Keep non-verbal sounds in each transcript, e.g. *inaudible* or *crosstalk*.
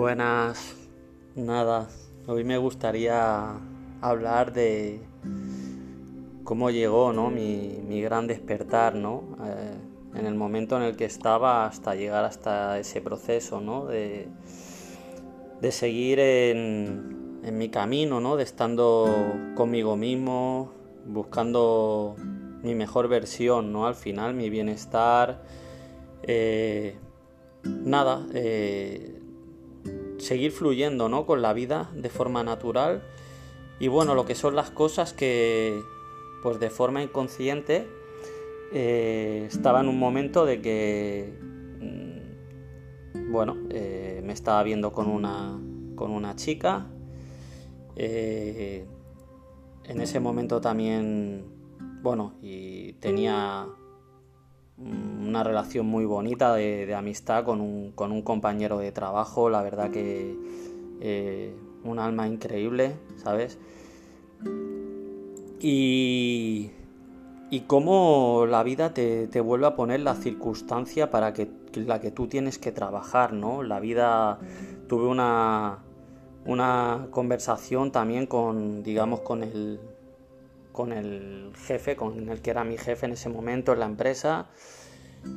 Buenas, nada, hoy me gustaría hablar de cómo llegó ¿no? mi, gran despertar, ¿no? Eh, en el momento en el que estaba hasta llegar hasta ese proceso, ¿no? De, de seguir en, en, mi camino, ¿no? De estando conmigo mismo, buscando mi mejor versión, ¿no? Al final, mi bienestar. Eh, nada, eh, seguir fluyendo ¿no? con la vida de forma natural y bueno, lo que son las cosas que pues de forma inconsciente eh, estaba en un momento de que mm, bueno, eh, me estaba viendo con una, con una chica. Eh, en ese momento también, bueno, y tenía una relación muy bonita de, amistad con un, compañero de trabajo, la verdad que eh, un alma increíble, ¿sabes? Y, y cómo la vida te, vuelve a poner la circunstancia para que la que tú tienes que trabajar, ¿no? La vida tuve una, una conversación también con, digamos, con el, con el jefe, con el que era mi jefe en ese momento en la empresa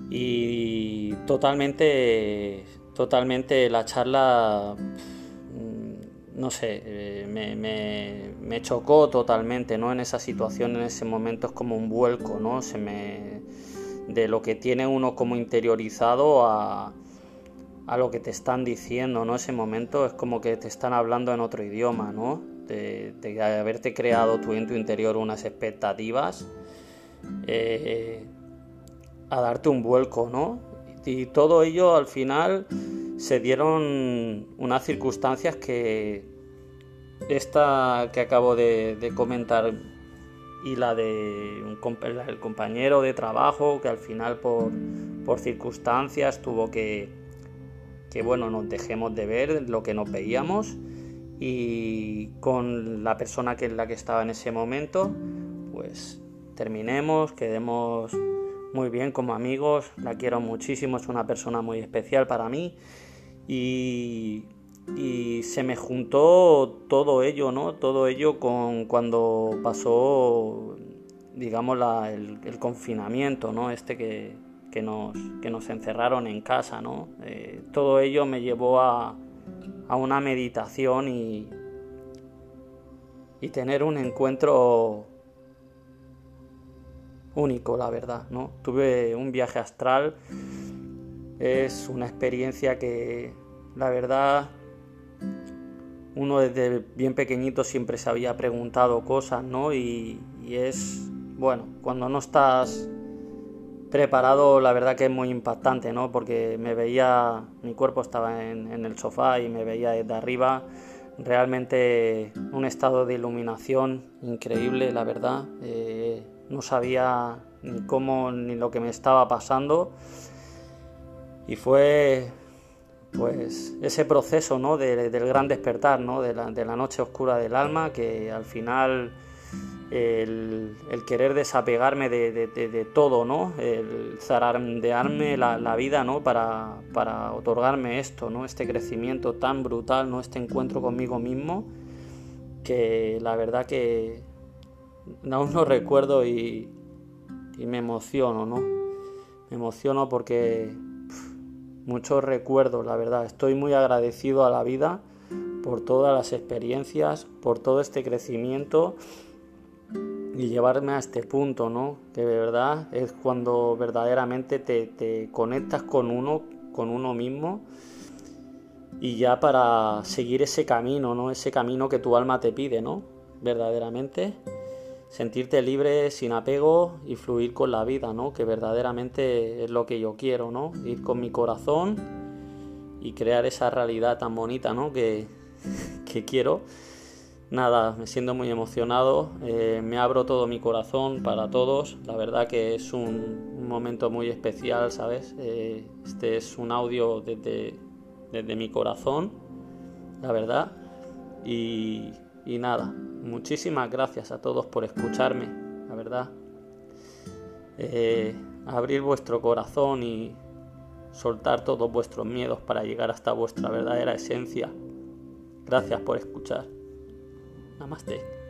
y totalmente, totalmente la charla, mm, no sé, eh, me, chocó totalmente, ¿no? En esa situación, en ese momento es como un vuelco, ¿no? Se me, de lo que tiene uno como interiorizado a, a lo que te están diciendo, ¿no? Ese momento es como que te están hablando en otro idioma, ¿no? de, haberte creado tú en tu interior unas expectativas, eh, a darte un vuelco, ¿no? Y todo ello al final se dieron unas circunstancias que esta que acabo de, comentar y la de un, el compañero de trabajo que al final por, por circunstancias tuvo que, que bueno nos dejemos de ver lo que nos veíamos y con la persona que es la que estaba en ese momento, pues terminemos, quedemos muy bien como amigos, la quiero muchísimo, es una persona muy especial para mí y, se me juntó todo ello, ¿no? Todo ello con cuando pasó, digamos, el, confinamiento, ¿no? Este que, nos, que nos encerraron en casa, ¿no? Eh, todo ello me llevó a, a una meditación y, y tener un encuentro único, la verdad, ¿no? Tuve un viaje astral, es una experiencia que, la verdad, uno desde bien pequeñito siempre se había preguntado cosas, ¿no? Y, es, bueno, cuando no estás preparado, la verdad que es muy impactante, ¿no? Porque me veía, mi cuerpo estaba en, el sofá y me veía desde arriba, realmente un estado de iluminación increíble, la verdad. Eh, no sabía ni cómo ni lo que me estaba pasando y fue pues ese proceso ¿no? del gran despertar ¿no? de, la, noche oscura del alma que al final el, querer desapegarme de, todo, ¿no? El zarandearme la, la vida, ¿no? Para, para, otorgarme esto, ¿no? Este crecimiento tan brutal, ¿no? Este encuentro conmigo mismo, que la verdad que aún no recuerdo y, y me emociono, ¿no? Me emociono porque muchos recuerdos, la verdad. Estoy muy agradecido a la vida por todas las experiencias, por todo este crecimiento y llevarme a este punto, ¿no? Que de verdad es cuando verdaderamente te, conectas con uno, con uno mismo y ya para seguir ese camino, ¿no? Ese camino que tu alma te pide, ¿no? Verdaderamente sentirte libre, sin apego y fluir con la vida, ¿no? Que verdaderamente es lo que yo quiero, ¿no? Ir con mi corazón y crear esa realidad tan bonita, ¿no? Que, *laughs* que quiero Nada, me siento muy emocionado, eh, me abro todo mi corazón para todos, la verdad que es un, momento muy especial, ¿sabes? Eh, este es un audio desde, desde, mi corazón, la verdad, y, nada, muchísimas gracias a todos por escucharme, la verdad. Eh, abrir vuestro corazón y, soltar todos vuestros miedos para llegar hasta vuestra verdadera esencia. Gracias por escuchar. Namaste.